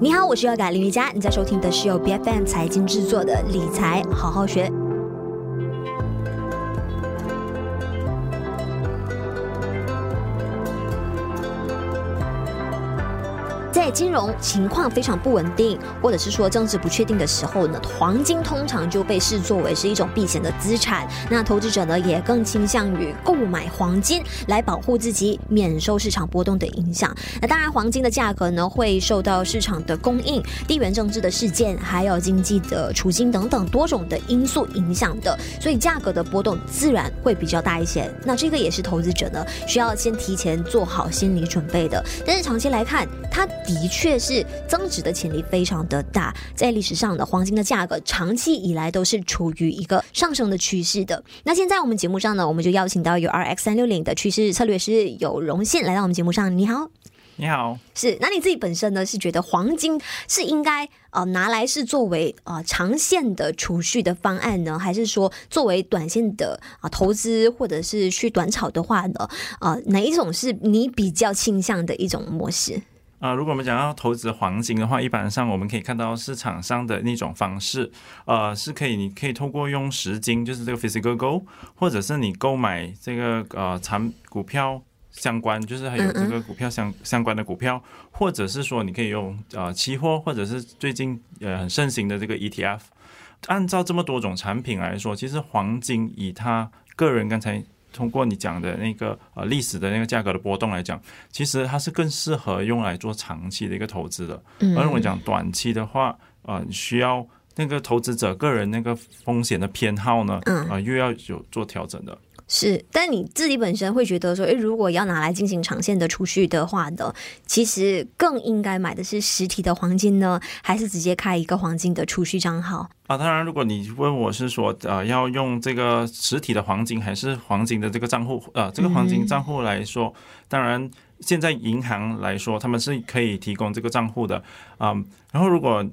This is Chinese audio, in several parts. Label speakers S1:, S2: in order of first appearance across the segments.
S1: 你好，我是要改林瑜伽，你在收听的是由 BFM 财经制作的理财好好学。在金融情况非常不稳定，或者是说政治不确定的时候呢，黄金通常就被视作为是一种避险的资产。那投资者呢，也更倾向于购买黄金来保护自己，免受市场波动的影响。那当然，黄金的价格呢，会受到市场的供应、地缘政治的事件，还有经济的处境等等多种的因素影响的，所以价格的波动自然会比较大一些。那这个也是投资者呢，需要先提前做好心理准备的。但是长期来看，它的确是增值的潜力非常的大，在历史上的黄金的价格长期以来都是处于一个上升的趋势的。那现在我们节目上呢，我们就邀请到有 RX 三六零的趋势策略师有荣信来到我们节目上。你好，
S2: 你好，
S1: 是。那你自己本身呢，是觉得黄金是应该呃拿来是作为呃长线的储蓄的方案呢，还是说作为短线的啊、呃、投资或者是去短炒的话呢？呃，哪一种是你比较倾向的一种模式？
S2: 啊、呃，如果我们讲要投资黄金的话，一般上我们可以看到市场上的那种方式，呃，是可以，你可以透过用实金，就是这个 physical gold，或者是你购买这个呃产股票相关，就是还有这个股票相相关的股票，或者是说你可以用呃期货，或者是最近呃很盛行的这个 ETF。按照这么多种产品来说，其实黄金以它个人刚才。通过你讲的那个呃历史的那个价格的波动来讲，其实它是更适合用来做长期的一个投资的。而如果讲短期的话，呃，需要那个投资者个人那个风险的偏好呢，呃，又要有做调整的。
S1: 是，但你自己本身会觉得说，诶，如果要拿来进行长线的储蓄的话呢，其实更应该买的是实体的黄金呢，还是直接开一个黄金的储蓄账号？
S2: 啊，当然，如果你问我是说，呃，要用这个实体的黄金还是黄金的这个账户，呃，这个黄金账户来说，嗯、当然，现在银行来说，他们是可以提供这个账户的，嗯、呃，然后如果。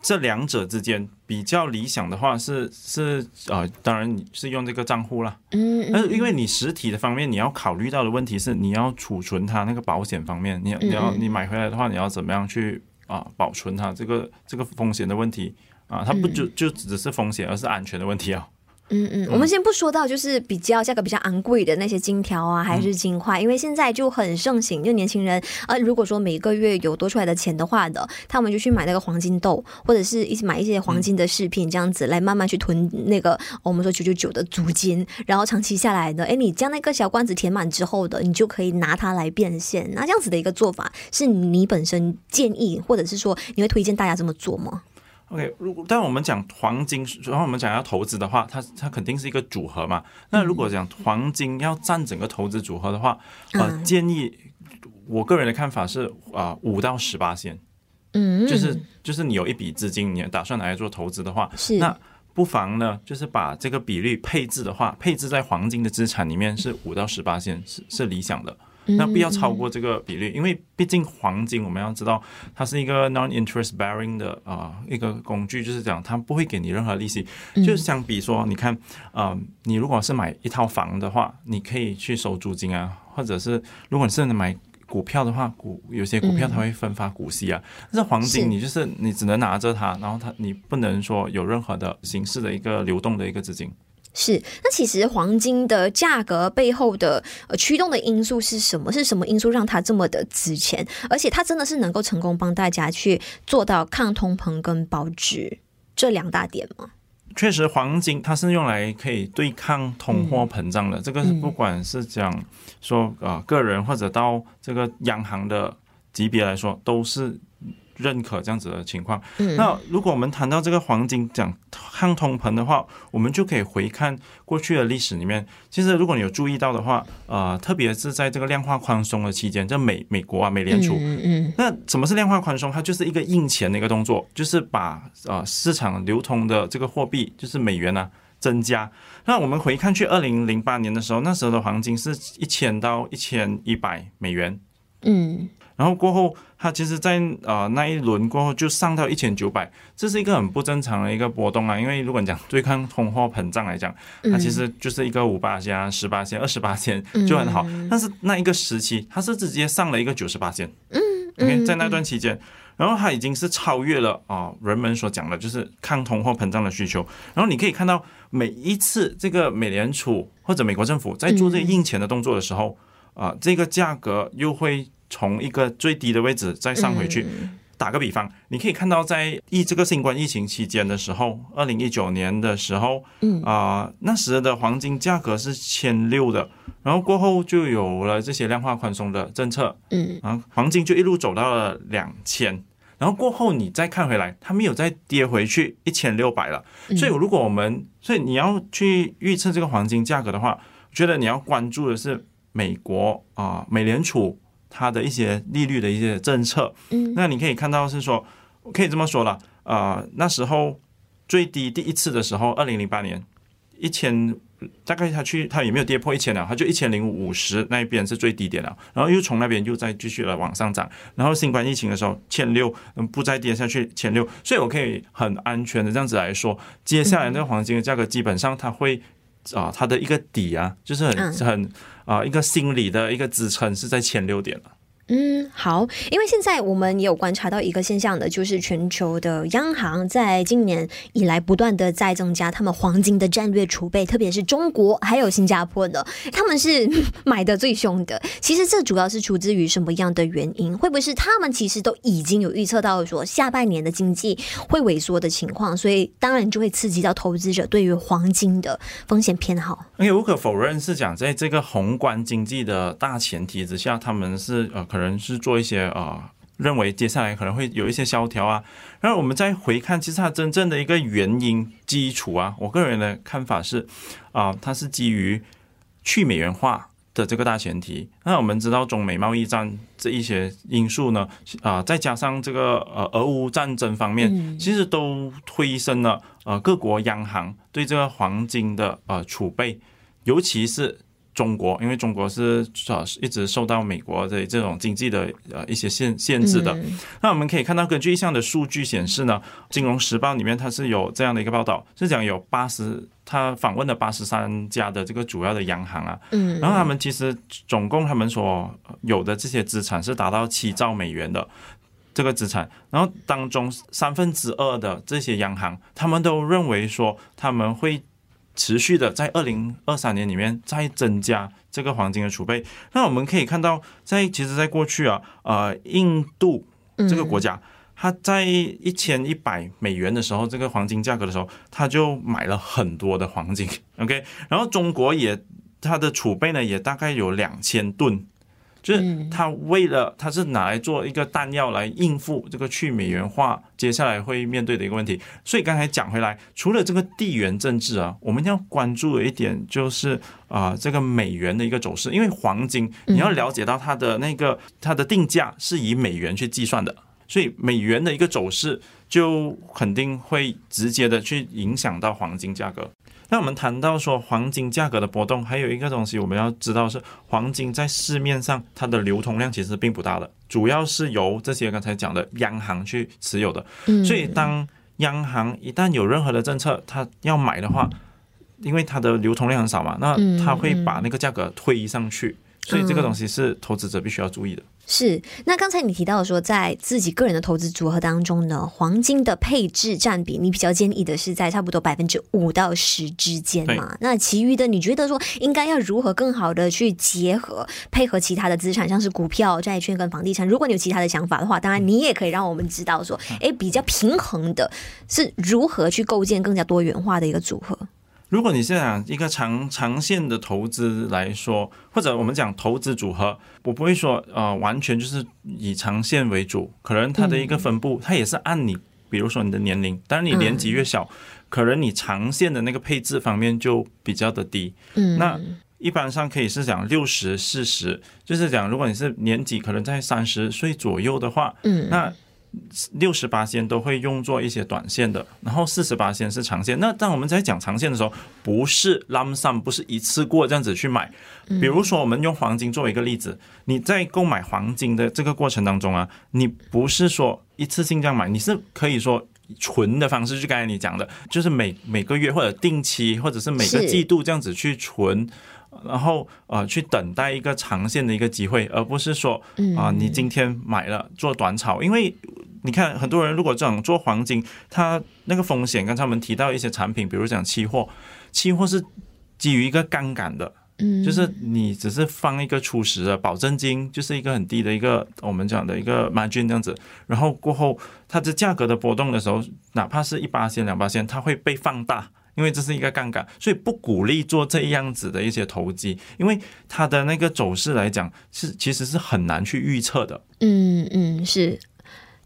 S2: 这两者之间比较理想的话是是呃，当然你是用这个账户啦。嗯，但是因为你实体的方面，你要考虑到的问题是你要储存它那个保险方面，你你要你买回来的话，你要怎么样去啊保存它这个这个风险的问题啊？它不就就只是风险，而是安全的问题啊。
S1: 嗯嗯，我们先不说到就是比较价格比较昂贵的那些金条啊，还是金块，嗯、因为现在就很盛行，就年轻人啊，如果说每个月有多出来的钱的话的，他们就去买那个黄金豆，或者是一起买一些黄金的饰品，这样子来慢慢去囤那个我们说九九九的租金，然后长期下来的，哎，你将那个小罐子填满之后的，你就可以拿它来变现，那这样子的一个做法，是你本身建议，或者是说你会推荐大家这么做吗
S2: ？OK，如果但我们讲黄金，然后我们讲要投资的话，它它肯定是一个组合嘛。那如果讲黄金要占整个投资组合的话，呃，建议我个人的看法是啊，五到十八线，嗯，就是就是你有一笔资金，你打算拿来做投资的话，是那不妨呢，就是把这个比率配置的话，配置在黄金的资产里面是五到十八线是是理想的。那不要超过这个比例，因为毕竟黄金我们要知道，它是一个 non-interest bearing 的啊、呃、一个工具，就是讲它不会给你任何利息。就是相比说，你看啊、呃，你如果是买一套房的话，你可以去收租金啊，或者是如果你是买股票的话，股有些股票它会分发股息啊。但是黄金你就是你只能拿着它，然后它你不能说有任何的形式的一个流动的一个资金。
S1: 是，那其实黄金的价格背后的呃驱动的因素是什么？是什么因素让它这么的值钱？而且它真的是能够成功帮大家去做到抗通膨跟保值这两大点吗？
S2: 确实，黄金它是用来可以对抗通货膨胀的。嗯、这个是不管是讲说啊、呃、个人或者到这个央行的级别来说，都是。认可这样子的情况。那如果我们谈到这个黄金讲抗通膨的话，我们就可以回看过去的历史里面。其实如果你有注意到的话，呃，特别是在这个量化宽松的期间，在美美国啊，美联储，嗯嗯，那什么是量化宽松？它就是一个印钱的一个动作，就是把呃市场流通的这个货币，就是美元呢、啊、增加。那我们回看去二零零八年的时候，那时候的黄金是一千到一千一百美元，嗯。然后过后，它其实在呃那一轮过后就上到一千九百，这是一个很不正常的一个波动啊。因为如果你讲对抗通货膨胀来讲，它其实就是一个五八仙、十八仙、二十八仙就很好。但是那一个时期，它是直接上了一个九十八仙。嗯，OK，在那段期间，然后它已经是超越了啊人们所讲的就是抗通货膨胀的需求。然后你可以看到每一次这个美联储或者美国政府在做这个印钱的动作的时候，啊，这个价格又会从一个最低的位置再上回去。打个比方，你可以看到，在疫这个新冠疫情期间的时候，二零一九年的时候，嗯啊、呃，那时的黄金价格是千六的，然后过后就有了这些量化宽松的政策，嗯，然后黄金就一路走到了两千，然后过后你再看回来，它没有再跌回去一千六百了，所以如果我们，所以你要去预测这个黄金价格的话，我觉得你要关注的是美国啊、呃，美联储。它的一些利率的一些政策，嗯，那你可以看到是说，可以这么说了，呃，那时候最低第一次的时候，二零零八年一千，大概它去它也没有跌破一千了，它就一千零五十那一边是最低点了，然后又从那边又再继续了往上涨，然后新冠疫情的时候千六，嗯，不再跌下去千六，所以我可以很安全的这样子来说，接下来那个黄金的价格基本上它会啊，它的一个底啊，就是很很。啊，一个心理的一个支撑是在前六点了。
S1: 嗯，好，因为现在我们也有观察到一个现象的，就是全球的央行在今年以来不断的在增加他们黄金的战略储备，特别是中国还有新加坡的，他们是 买的最凶的。其实这主要是出自于什么样的原因？会不会是他们其实都已经有预测到说下半年的经济会萎缩的情况，所以当然就会刺激到投资者对于黄金的风险偏好。
S2: 而且无可否认是讲，在这个宏观经济的大前提之下，他们是呃能是做一些啊、呃，认为接下来可能会有一些萧条啊。然后我们再回看，其实它真正的一个原因基础啊，我个人的看法是啊、呃，它是基于去美元化的这个大前提。那我们知道中美贸易战这一些因素呢，啊、呃，再加上这个呃俄乌战争方面，其实都推升了呃各国央行对这个黄金的呃储备，尤其是。中国，因为中国是啊一直受到美国的这种经济的呃一些限限制的。那我们可以看到，根据一项的数据显示呢，《金融时报》里面它是有这样的一个报道，是讲有八十，他访问了八十三家的这个主要的央行啊，嗯，然后他们其实总共他们所有的这些资产是达到七兆美元的这个资产，然后当中三分之二的这些央行，他们都认为说他们会。持续的在二零二三年里面再增加这个黄金的储备，那我们可以看到，在其实，在过去啊，呃，印度这个国家，它在一千一百美元的时候，这个黄金价格的时候，它就买了很多的黄金，OK，然后中国也它的储备呢，也大概有两千吨。就是他为了他是拿来做一个弹药来应付这个去美元化接下来会面对的一个问题，所以刚才讲回来，除了这个地缘政治啊，我们要关注的一点就是啊这个美元的一个走势，因为黄金你要了解到它的那个它的定价是以美元去计算的，所以美元的一个走势就肯定会直接的去影响到黄金价格。那我们谈到说黄金价格的波动，还有一个东西我们要知道是黄金在市面上它的流通量其实并不大的，主要是由这些刚才讲的央行去持有的。所以当央行一旦有任何的政策，它要买的话，因为它的流通量很少嘛，那它会把那个价格推上去。所以这个东西是投资者必须要注意的。
S1: 是，那刚才你提到说，在自己个人的投资组合当中呢，黄金的配置占比，你比较建议的是在差不多百分之五到十之间嘛？那其余的，你觉得说应该要如何更好的去结合配合其他的资产，像是股票、债券跟房地产？如果你有其他的想法的话，当然你也可以让我们知道说，哎，比较平衡的是如何去构建更加多元化的一个组合。
S2: 如果你是讲一个长长线的投资来说，或者我们讲投资组合，我不会说呃完全就是以长线为主，可能它的一个分布，它也是按你，比如说你的年龄，当然你年纪越小，可能你长线的那个配置方面就比较的低。嗯，那一般上可以是讲六十四十，就是讲如果你是年纪可能在三十岁左右的话，嗯，那。六十八仙都会用作一些短线的，然后四十八仙是长线。那当我们在讲长线的时候，不是 lump sum，不是一次过这样子去买。比如说，我们用黄金作为一个例子，你在购买黄金的这个过程当中啊，你不是说一次性这样买，你是可以说存的方式，就刚才你讲的，就是每每个月或者定期，或者是每个季度这样子去存，然后呃去等待一个长线的一个机会，而不是说啊你今天买了做短炒，因为。你看很多人如果这样做黄金，它那个风险，刚才我们提到一些产品，比如讲期货，期货是基于一个杠杆的。嗯，就是你只是放一个初始的保证金，就是一个很低的一个我们讲的一个 margin 这样子，然后过后它的价格的波动的时候，哪怕是一八仙两八仙，它会被放大，因为这是一个杠杆，所以不鼓励做这样子的一些投机，因为它的那个走势来讲是其实是很难去预测的。
S1: 嗯嗯，是。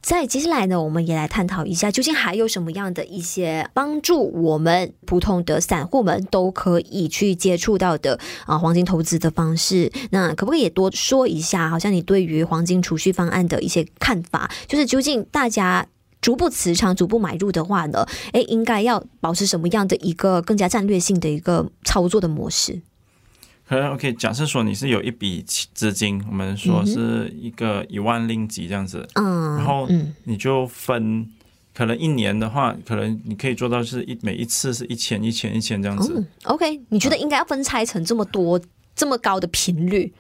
S1: 在接下来呢，我们也来探讨一下，究竟还有什么样的一些帮助我们普通的散户们都可以去接触到的啊黄金投资的方式。那可不可以也多说一下，好像你对于黄金储蓄方案的一些看法？就是究竟大家逐步持仓、逐步买入的话呢，诶，应该要保持什么样的一个更加战略性的一个操作的模式？
S2: 可能 OK，假设说你是有一笔资金，我们说是一个一万令吉这样子，嗯，然后你就分，可能一年的话，可能你可以做到是一每一次是一千一千一千这样子。
S1: OK，你觉得应该要分拆成这么多这么高的频率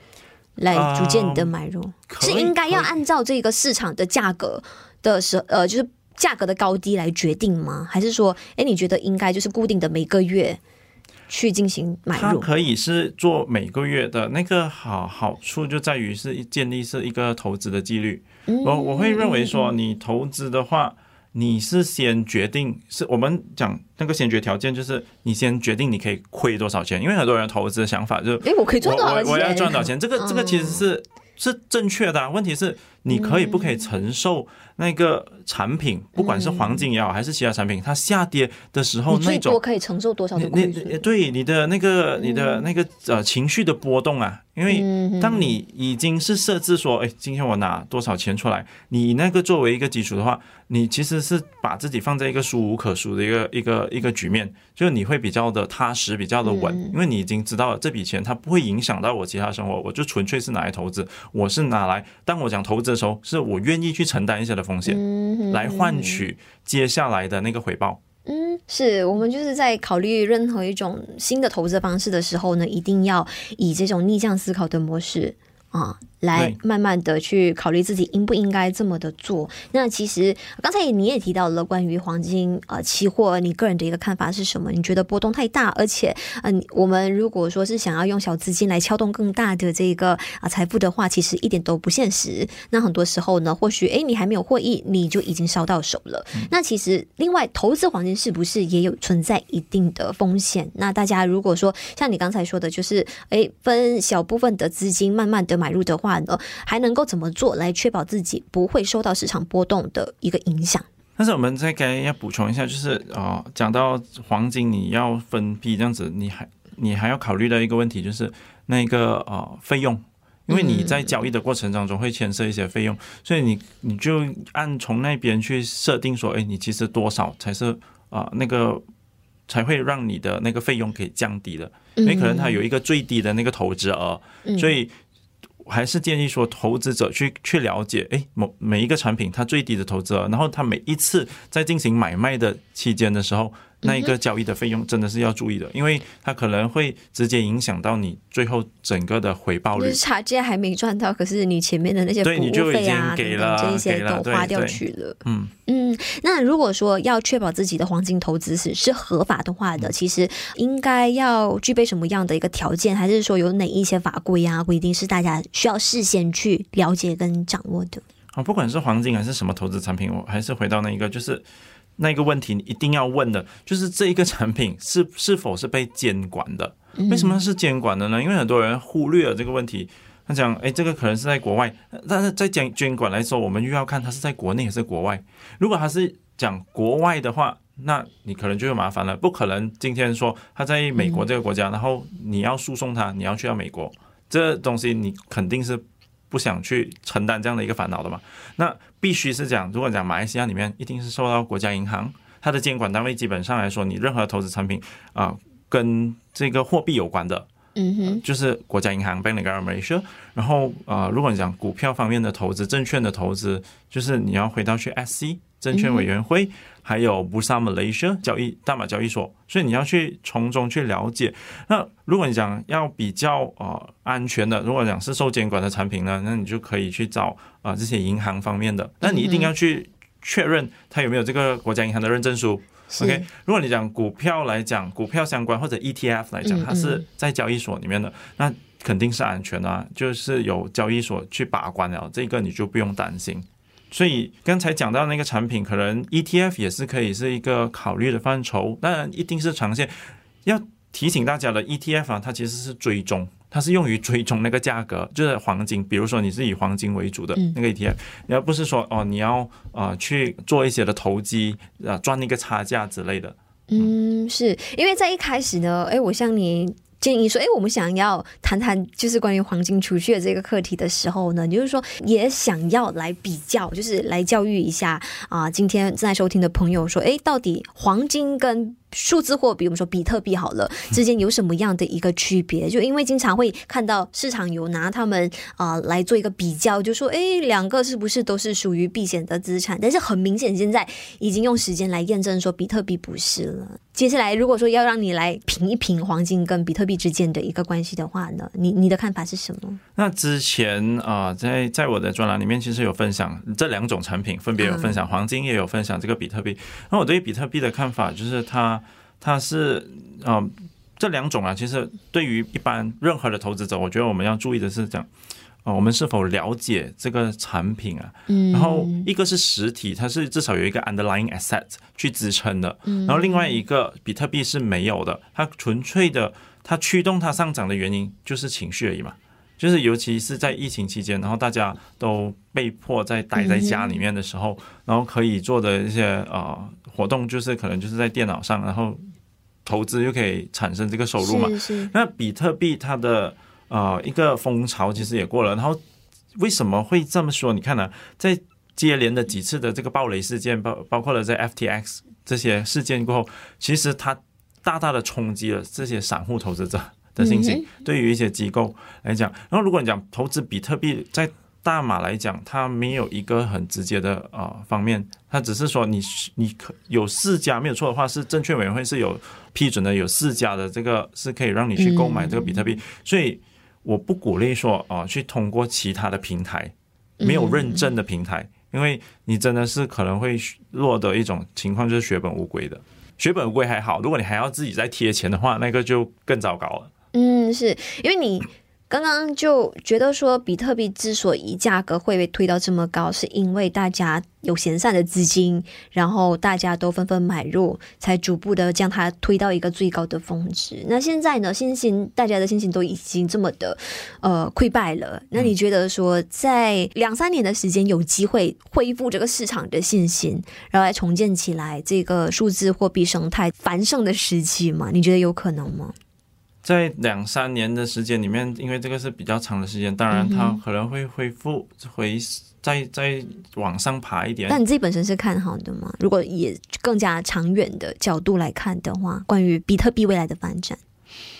S1: 来逐渐你的买入，是应该要按照这个市场的价格的时呃，就是价格的高低来决定吗？还是说，哎，你觉得应该就是固定的每个月？去进行买入，
S2: 它可以是做每个月的那个好好处就在于是建立是一个投资的纪律。我我会认为说，你投资的话，你是先决定是我们讲那个先决条件，就是你先决定你可以亏多少钱，因为很多人投资的想法就
S1: 是，诶，我可以赚多少钱？
S2: 我要赚多少钱？这个这个其实是是正确的，问题是你可以不可以承受？那个产品，不管是黄金也好，还是其他产品，它下跌的时候，那种最多
S1: 可以承受多少的
S2: 亏损？对你的那个、你的那个呃情绪的波动啊，因为当你已经是设置说，哎，今天我拿多少钱出来，你那个作为一个基础的话，你其实是把自己放在一个输无可输的一个一个一个局面，就是你会比较的踏实，比较的稳，因为你已经知道了这笔钱它不会影响到我其他生活，我就纯粹是拿来投资，我是拿来当我讲投资的时候，是我愿意去承担一些的。风险来换取接下来的那个回报。
S1: 嗯，是我们就是在考虑任何一种新的投资方式的时候呢，一定要以这种逆向思考的模式啊。来慢慢的去考虑自己应不应该这么的做。那其实刚才你也提到了关于黄金呃期货，你个人的一个看法是什么？你觉得波动太大，而且嗯、呃，我们如果说是想要用小资金来撬动更大的这个啊财富的话，其实一点都不现实。那很多时候呢，或许诶你还没有获益，你就已经烧到手了。嗯、那其实另外投资黄金是不是也有存在一定的风险？那大家如果说像你刚才说的，就是诶分小部分的资金慢慢的买入的话呢。还能够怎么做来确保自己不会受到市场波动的一个影响？
S2: 但是我们再该要补充一下，就是啊，讲到黄金，你要分批这样子，你还你还要考虑到一个问题，就是那个呃费用，因为你在交易的过程当中会牵涉一些费用，所以你你就按从那边去设定说，哎，你其实多少才是啊那个才会让你的那个费用可以降低的？因为可能它有一个最低的那个投资额，所以。还是建议说，投资者去去了解，哎，某每一个产品它最低的投资额，然后它每一次在进行买卖的期间的时候。那一个交易的费用真的是要注意的，因为它可能会直接影响到你最后整个的回报率。
S1: 就是差价还没赚到，可是你前面的那些服务费啊等等这些都花掉去了。嗯嗯，那如果说要确保自己的黄金投资是是合法的话的，其实应该要具备什么样的一个条件，还是说有哪一些法规啊规定是大家需要事先去了解跟掌握的？
S2: 啊，不管是黄金还是什么投资产品，我还是回到那一个就是。那个问题你一定要问的，就是这一个产品是是否是被监管的？为什么是监管的呢？因为很多人忽略了这个问题。他讲，哎，这个可能是在国外，但是在讲监管来说，我们又要看它是在国内还是国外。如果他是讲国外的话，那你可能就有麻烦了。不可能今天说他在美国这个国家，然后你要诉讼他，你要去到美国，这东西你肯定是。不想去承担这样的一个烦恼的嘛？那必须是讲，如果讲马来西亚里面，一定是受到国家银行它的监管单位。基本上来说，你任何投资产品啊、跟这个货币有关的，嗯哼，就是国家银行 Bank Negara Malaysia。然后啊、呃，如果你讲股票方面的投资、证券的投资，就是你要回到去 SC 证券委员会。还有 Bursa Malaysia 交易大马交易所，所以你要去从中去了解。那如果你讲要比较呃安全的，如果讲是受监管的产品呢，那你就可以去找啊、呃、这些银行方面的。那你一定要去确认它有没有这个国家银行的认证书。OK，如果你讲股票来讲，股票相关或者 ETF 来讲，它是在交易所里面的，那肯定是安全的啊，就是有交易所去把关了，这个你就不用担心。所以刚才讲到那个产品，可能 ETF 也是可以是一个考虑的范畴，当然一定是长线。要提醒大家的 ETF 啊，它其实是追踪。它是用于追踪那个价格，就是黄金。比如说你是以黄金为主的那个 ETF，你而不是说哦，你要啊、呃、去做一些的投机啊赚那个差价之类的。
S1: 嗯，是因为在一开始呢，哎，我向你建议说，哎，我们想要谈谈就是关于黄金储蓄的这个课题的时候呢，你就是说也想要来比较，就是来教育一下啊、呃，今天正在收听的朋友说，哎，到底黄金跟数字货币，我们说比特币好了，之间有什么样的一个区别？就因为经常会看到市场有拿他们啊、呃、来做一个比较，就说哎，两个是不是都是属于避险的资产？但是很明显，现在已经用时间来验证说比特币不是了。接下来，如果说要让你来评一评黄金跟比特币之间的一个关系的话呢，你你的看法是什么？
S2: 那之前啊、呃，在在我的专栏里面，其实有分享这两种产品，分别有分享黄金，也有分享这个比特币。那我对于比特币的看法就是它。它是啊、呃，这两种啊，其实对于一般任何的投资者，我觉得我们要注意的是讲，啊、呃，我们是否了解这个产品啊？嗯，然后一个是实体，它是至少有一个 underlying asset 去支撑的，然后另外一个比特币是没有的，它纯粹的，它驱动它上涨的原因就是情绪而已嘛，就是尤其是在疫情期间，然后大家都被迫在待在家里面的时候，然后可以做的一些啊、呃、活动，就是可能就是在电脑上，然后。投资就可以产生这个收入嘛？那比特币它的呃一个风潮其实也过了，然后为什么会这么说？你看呢、啊，在接连的几次的这个暴雷事件，包包括了在 FTX 这些事件过后，其实它大大的冲击了这些散户投资者的信心。对于一些机构来讲，然后如果你讲投资比特币在大马来讲，它没有一个很直接的啊、呃、方面，它只是说你你可有四家没有错的话，是证券委员会是有批准的，有四家的这个是可以让你去购买这个比特币，所以我不鼓励说啊、呃、去通过其他的平台没有认证的平台，因为你真的是可能会落得一种情况，就是血本无归的。血本无归还好，如果你还要自己再贴钱的话，那个就更糟糕了。
S1: 嗯，是因为你。刚刚就觉得说，比特币之所以价格会被推到这么高，是因为大家有闲散的资金，然后大家都纷纷买入，才逐步的将它推到一个最高的峰值。那现在呢，信心大家的信心都已经这么的呃溃败了。那你觉得说，在两三年的时间有机会恢复这个市场的信心，然后来重建起来这个数字货币生态繁盛的时期吗？你觉得有可能吗？
S2: 在两三年的时间里面，因为这个是比较长的时间，当然它可能会恢复回再再往上爬一点。
S1: 那你自己本身是看好的吗？如果以更加长远的角度来看的话，关于比特币未来的发展。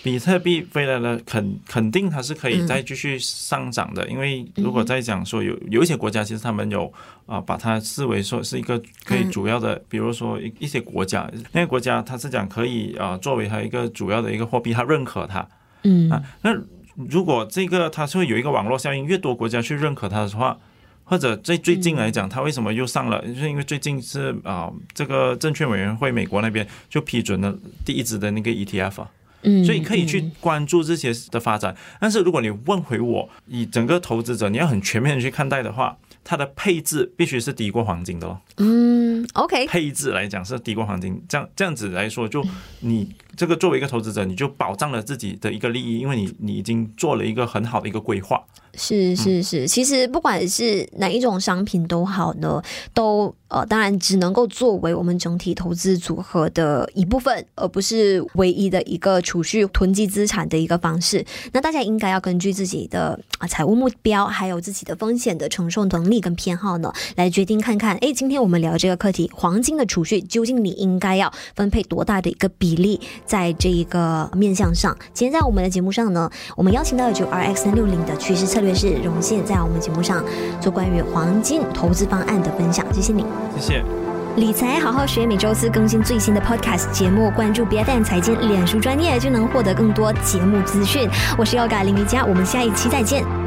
S2: 比特币未来的肯肯定它是可以再继续上涨的，嗯、因为如果再讲说有有一些国家，其实他们有啊把它视为说是一个可以主要的，嗯、比如说一一些国家，那个国家它是讲可以啊作为它一个主要的一个货币，它认可它，嗯啊，那如果这个它是会有一个网络效应，越多国家去认可它的话，或者在最近来讲，它为什么又上了？就是因为最近是啊这个证券委员会美国那边就批准了第一支的那个 ETF 啊。所以可以去关注这些的发展，但是如果你问回我，以整个投资者你要很全面的去看待的话，它的配置必须是低过黄金的咯。嗯，OK，配置来讲是低过黄金，这样这样子来说，就你这个作为一个投资者，你就保障了自己的一个利益，因为你你已经做了一个很好的一个规划。
S1: 是是是，其实不管是哪一种商品都好呢，都呃当然只能够作为我们整体投资组合的一部分，而不是唯一的一个储蓄囤积资产的一个方式。那大家应该要根据自己的啊财务目标，还有自己的风险的承受能力跟偏好呢，来决定看看，哎，今天我们聊这个课题，黄金的储蓄究竟你应该要分配多大的一个比例在这一个面向上？今天在我们的节目上呢，我们邀请到的就 RX 三六零的趋势策略师荣宪在我们节目上做关于黄金投资方案的分享，谢谢你，
S2: 谢谢。
S1: 理财好好学，每周四更新最新的 Podcast 节目，关注 BFM 财经脸书专业就能获得更多节目资讯。我是 Yoga 林瑜伽，我们下一期再见。